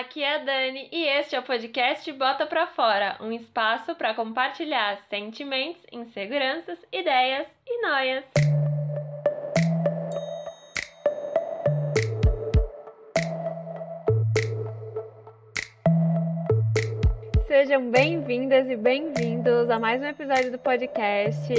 aqui é a Dani e este é o podcast Bota Pra Fora, um espaço para compartilhar sentimentos, inseguranças, ideias e noias. Sejam bem-vindas e bem-vindos a mais um episódio do podcast.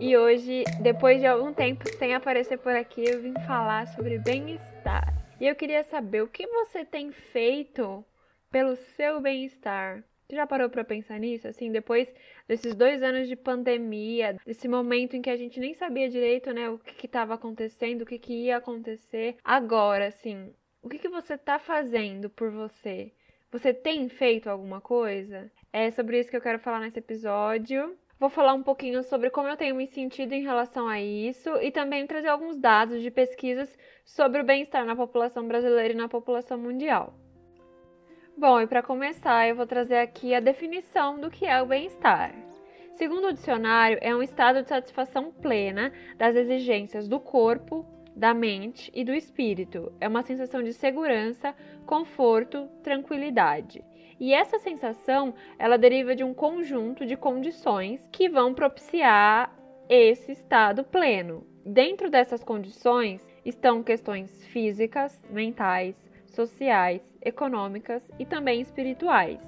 E hoje, depois de algum tempo sem aparecer por aqui, eu vim falar sobre bem-estar. E eu queria saber o que você tem feito pelo seu bem-estar. Você já parou para pensar nisso? Assim, depois desses dois anos de pandemia, desse momento em que a gente nem sabia direito, né, o que estava acontecendo, o que, que ia acontecer. Agora, assim, o que, que você está fazendo por você? Você tem feito alguma coisa? É sobre isso que eu quero falar nesse episódio. Vou falar um pouquinho sobre como eu tenho me sentido em relação a isso e também trazer alguns dados de pesquisas sobre o bem-estar na população brasileira e na população mundial. Bom, e para começar, eu vou trazer aqui a definição do que é o bem-estar. Segundo o dicionário, é um estado de satisfação plena das exigências do corpo, da mente e do espírito. É uma sensação de segurança, conforto, tranquilidade. E essa sensação, ela deriva de um conjunto de condições que vão propiciar esse estado pleno. Dentro dessas condições estão questões físicas, mentais, sociais, econômicas e também espirituais.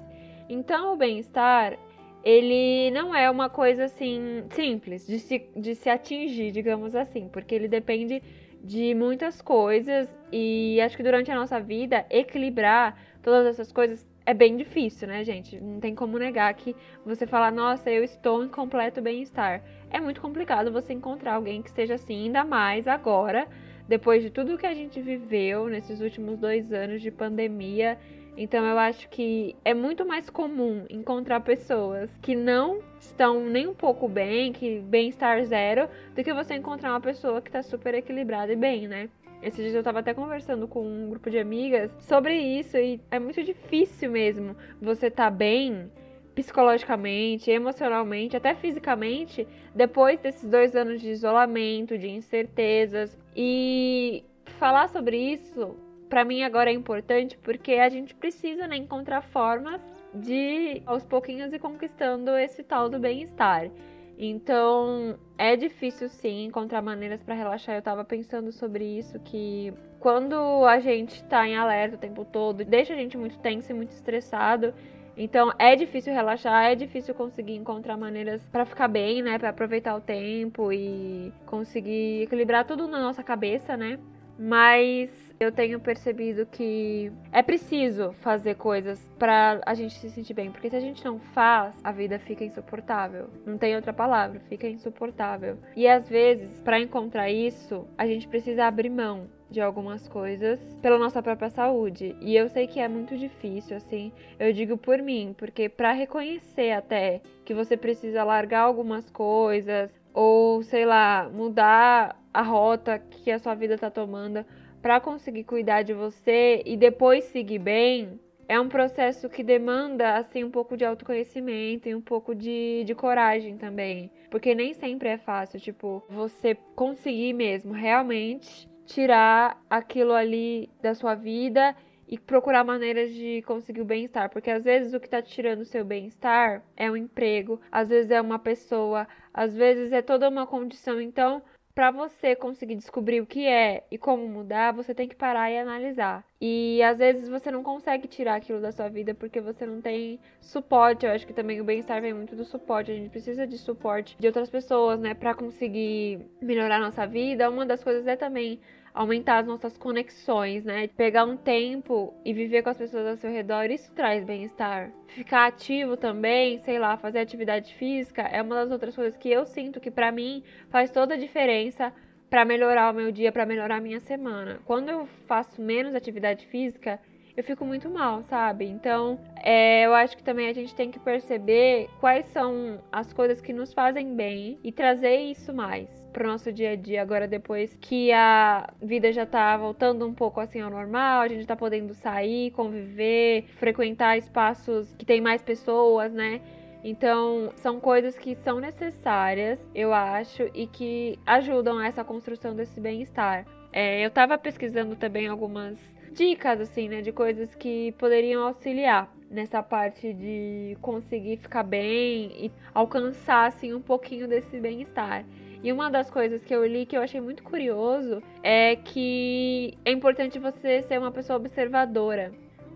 Então, o bem-estar ele não é uma coisa assim simples de se, de se atingir, digamos assim, porque ele depende de muitas coisas e acho que durante a nossa vida equilibrar todas essas coisas é bem difícil, né, gente? Não tem como negar que você falar, nossa, eu estou em completo bem-estar. É muito complicado você encontrar alguém que esteja assim, ainda mais agora, depois de tudo que a gente viveu nesses últimos dois anos de pandemia. Então eu acho que é muito mais comum encontrar pessoas que não estão nem um pouco bem, que bem-estar zero, do que você encontrar uma pessoa que está super equilibrada e bem, né? Esses dias eu tava até conversando com um grupo de amigas sobre isso e é muito difícil mesmo você tá bem psicologicamente, emocionalmente, até fisicamente, depois desses dois anos de isolamento, de incertezas. E falar sobre isso, para mim agora é importante porque a gente precisa né, encontrar formas de aos pouquinhos ir conquistando esse tal do bem-estar. Então, é difícil sim encontrar maneiras para relaxar. Eu tava pensando sobre isso que quando a gente tá em alerta o tempo todo, deixa a gente muito tenso e muito estressado. Então, é difícil relaxar, é difícil conseguir encontrar maneiras para ficar bem, né, para aproveitar o tempo e conseguir equilibrar tudo na nossa cabeça, né? Mas eu tenho percebido que é preciso fazer coisas para a gente se sentir bem, porque se a gente não faz, a vida fica insuportável. Não tem outra palavra, fica insuportável. E às vezes, para encontrar isso, a gente precisa abrir mão de algumas coisas pela nossa própria saúde. E eu sei que é muito difícil, assim, eu digo por mim, porque para reconhecer até que você precisa largar algumas coisas ou sei lá, mudar a rota que a sua vida tá tomando para conseguir cuidar de você e depois seguir bem, é um processo que demanda assim um pouco de autoconhecimento e um pouco de, de coragem também, porque nem sempre é fácil, tipo, você conseguir mesmo realmente tirar aquilo ali da sua vida e procurar maneiras de conseguir o bem-estar, porque às vezes o que está tirando o seu bem-estar é um emprego, às vezes é uma pessoa, às vezes é toda uma condição. Então, para você conseguir descobrir o que é e como mudar, você tem que parar e analisar. E às vezes você não consegue tirar aquilo da sua vida porque você não tem suporte. Eu acho que também o bem-estar vem muito do suporte. A gente precisa de suporte de outras pessoas, né, para conseguir melhorar a nossa vida. Uma das coisas é também aumentar as nossas conexões, né? Pegar um tempo e viver com as pessoas ao seu redor, isso traz bem-estar. Ficar ativo também, sei lá, fazer atividade física é uma das outras coisas que eu sinto que para mim faz toda a diferença para melhorar o meu dia, para melhorar a minha semana. Quando eu faço menos atividade física, eu fico muito mal, sabe? Então, é, eu acho que também a gente tem que perceber quais são as coisas que nos fazem bem e trazer isso mais pro nosso dia a dia agora depois que a vida já tá voltando um pouco assim ao normal, a gente tá podendo sair, conviver, frequentar espaços que tem mais pessoas, né? Então, são coisas que são necessárias, eu acho, e que ajudam a essa construção desse bem-estar. É, eu tava pesquisando também algumas dicas, assim, né, de coisas que poderiam auxiliar nessa parte de conseguir ficar bem e alcançar, assim, um pouquinho desse bem-estar. E uma das coisas que eu li que eu achei muito curioso é que é importante você ser uma pessoa observadora.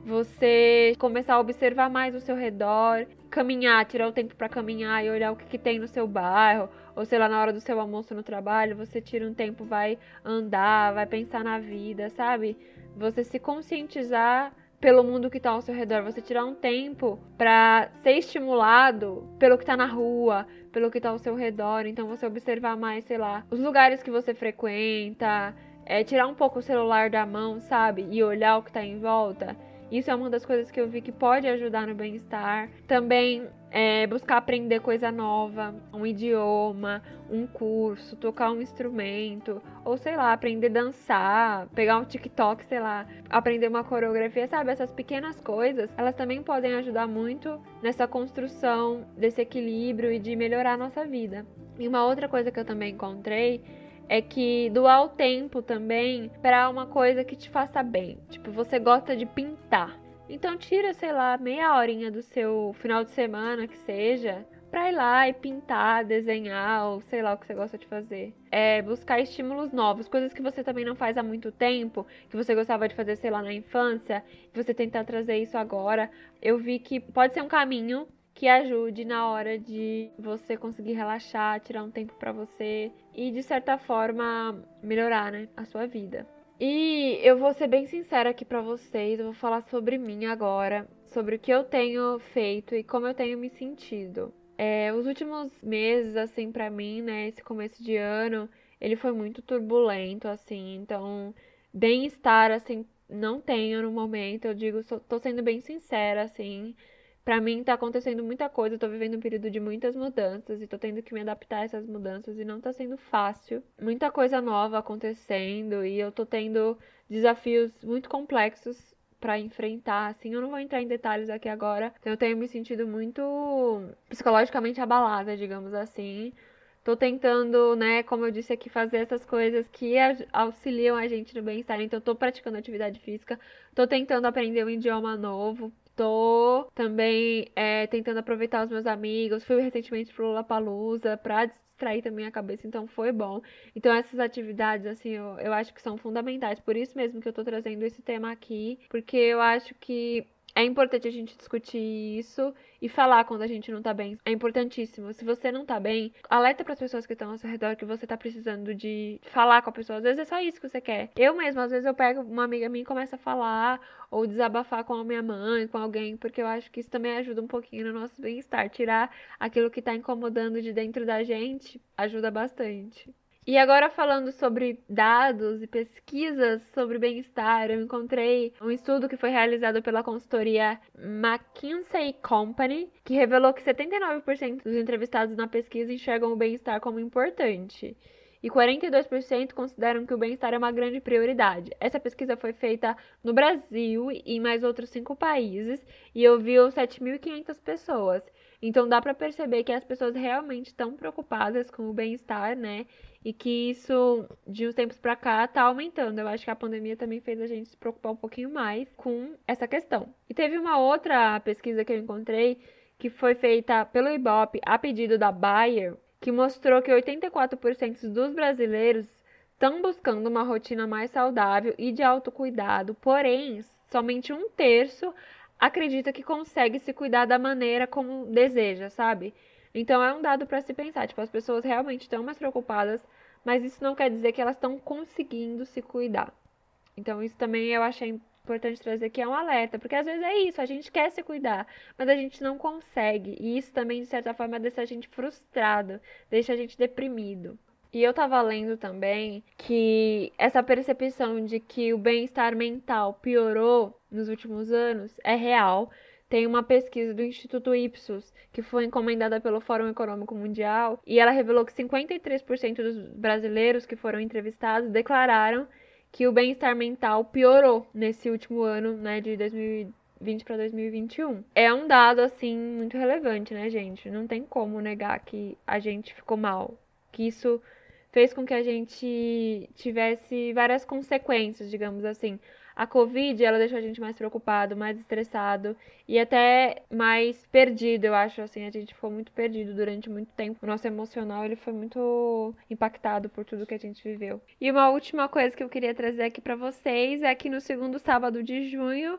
Você começar a observar mais o seu redor, caminhar, tirar o tempo para caminhar e olhar o que, que tem no seu bairro, ou sei lá, na hora do seu almoço no trabalho, você tira um tempo, vai andar, vai pensar na vida, sabe? Você se conscientizar pelo mundo que está ao seu redor, você tirar um tempo para ser estimulado pelo que está na rua, pelo que está ao seu redor, então você observar mais, sei lá, os lugares que você frequenta, é, tirar um pouco o celular da mão, sabe, e olhar o que está em volta. Isso é uma das coisas que eu vi que pode ajudar no bem-estar. Também é, buscar aprender coisa nova, um idioma, um curso, tocar um instrumento, ou sei lá, aprender a dançar, pegar um TikTok, sei lá, aprender uma coreografia, sabe? Essas pequenas coisas, elas também podem ajudar muito nessa construção desse equilíbrio e de melhorar a nossa vida. E uma outra coisa que eu também encontrei é que doar o tempo também para uma coisa que te faça bem. Tipo, você gosta de pintar. Então tira, sei lá, meia horinha do seu final de semana que seja, pra ir lá e pintar, desenhar, ou sei lá o que você gosta de fazer. É buscar estímulos novos, coisas que você também não faz há muito tempo, que você gostava de fazer, sei lá, na infância, você tentar trazer isso agora. Eu vi que pode ser um caminho que ajude na hora de você conseguir relaxar, tirar um tempo para você e de certa forma melhorar, né, a sua vida. E eu vou ser bem sincera aqui para vocês, eu vou falar sobre mim agora, sobre o que eu tenho feito e como eu tenho me sentido. É, os últimos meses, assim, para mim, né, esse começo de ano, ele foi muito turbulento, assim, então, bem-estar, assim, não tenho no momento, eu digo, tô sendo bem sincera, assim, para mim tá acontecendo muita coisa, eu tô vivendo um período de muitas mudanças e tô tendo que me adaptar a essas mudanças e não tá sendo fácil. Muita coisa nova acontecendo e eu tô tendo desafios muito complexos para enfrentar, assim, eu não vou entrar em detalhes aqui agora. Eu tenho me sentido muito psicologicamente abalada, digamos assim. Tô tentando, né, como eu disse aqui, fazer essas coisas que auxiliam a gente no bem-estar. Então, tô praticando atividade física, tô tentando aprender um idioma novo, Tô também é, tentando aproveitar os meus amigos. Fui recentemente pro Lollapalooza pra distrair também a cabeça, então foi bom. Então essas atividades, assim, eu, eu acho que são fundamentais. Por isso mesmo que eu tô trazendo esse tema aqui, porque eu acho que é importante a gente discutir isso e falar quando a gente não tá bem. É importantíssimo. Se você não tá bem, alerta para as pessoas que estão ao seu redor que você tá precisando de falar com a pessoa. Às vezes é só isso que você quer. Eu mesma, às vezes eu pego uma amiga minha e começo a falar ou desabafar com a minha mãe, com alguém, porque eu acho que isso também ajuda um pouquinho no nosso bem-estar. Tirar aquilo que tá incomodando de dentro da gente ajuda bastante. E agora falando sobre dados e pesquisas sobre bem-estar, eu encontrei um estudo que foi realizado pela consultoria McKinsey Company, que revelou que 79% dos entrevistados na pesquisa enxergam o bem-estar como importante. E 42% consideram que o bem-estar é uma grande prioridade. Essa pesquisa foi feita no Brasil e em mais outros cinco países e ouviu 7.500 pessoas. Então dá para perceber que as pessoas realmente estão preocupadas com o bem-estar, né? E que isso, de uns tempos para cá, tá aumentando. Eu acho que a pandemia também fez a gente se preocupar um pouquinho mais com essa questão. E teve uma outra pesquisa que eu encontrei que foi feita pelo Ibope a pedido da Bayer, que mostrou que 84% dos brasileiros estão buscando uma rotina mais saudável e de autocuidado, porém, somente um terço acredita que consegue se cuidar da maneira como deseja, sabe? Então é um dado para se pensar, tipo, as pessoas realmente estão mais preocupadas, mas isso não quer dizer que elas estão conseguindo se cuidar. Então isso também eu achei importante trazer que é um alerta, porque às vezes é isso, a gente quer se cuidar, mas a gente não consegue. E isso também, de certa forma, deixa a gente frustrado, deixa a gente deprimido. E eu tava lendo também que essa percepção de que o bem-estar mental piorou nos últimos anos é real. Tem uma pesquisa do Instituto Ipsos, que foi encomendada pelo Fórum Econômico Mundial, e ela revelou que 53% dos brasileiros que foram entrevistados declararam que o bem-estar mental piorou nesse último ano, né, de 2020 para 2021. É um dado assim muito relevante, né, gente? Não tem como negar que a gente ficou mal, que isso fez com que a gente tivesse várias consequências, digamos assim. A Covid, ela deixou a gente mais preocupado, mais estressado e até mais perdido, eu acho, assim, a gente ficou muito perdido durante muito tempo. O nosso emocional, ele foi muito impactado por tudo que a gente viveu. E uma última coisa que eu queria trazer aqui para vocês é que no segundo sábado de junho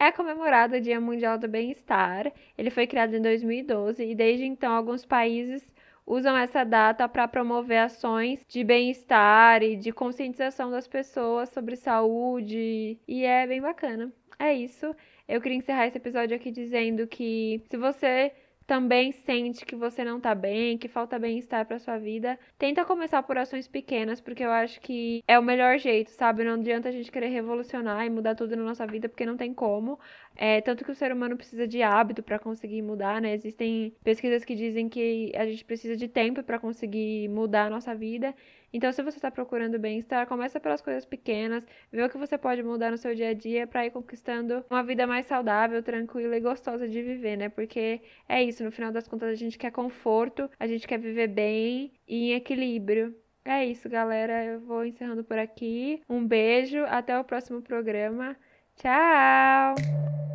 é comemorado o Dia Mundial do Bem-Estar. Ele foi criado em 2012 e desde então alguns países usam essa data para promover ações de bem-estar e de conscientização das pessoas sobre saúde, e é bem bacana. É isso. Eu queria encerrar esse episódio aqui dizendo que se você também sente que você não tá bem, que falta bem-estar para sua vida, tenta começar por ações pequenas, porque eu acho que é o melhor jeito, sabe? Não adianta a gente querer revolucionar e mudar tudo na nossa vida, porque não tem como. É, tanto que o ser humano precisa de hábito para conseguir mudar, né? Existem pesquisas que dizem que a gente precisa de tempo para conseguir mudar a nossa vida. Então, se você está procurando bem-estar, começa pelas coisas pequenas, vê o que você pode mudar no seu dia a dia para ir conquistando uma vida mais saudável, tranquila e gostosa de viver, né? Porque é isso, no final das contas a gente quer conforto, a gente quer viver bem e em equilíbrio. É isso, galera. Eu vou encerrando por aqui. Um beijo, até o próximo programa. Tchau!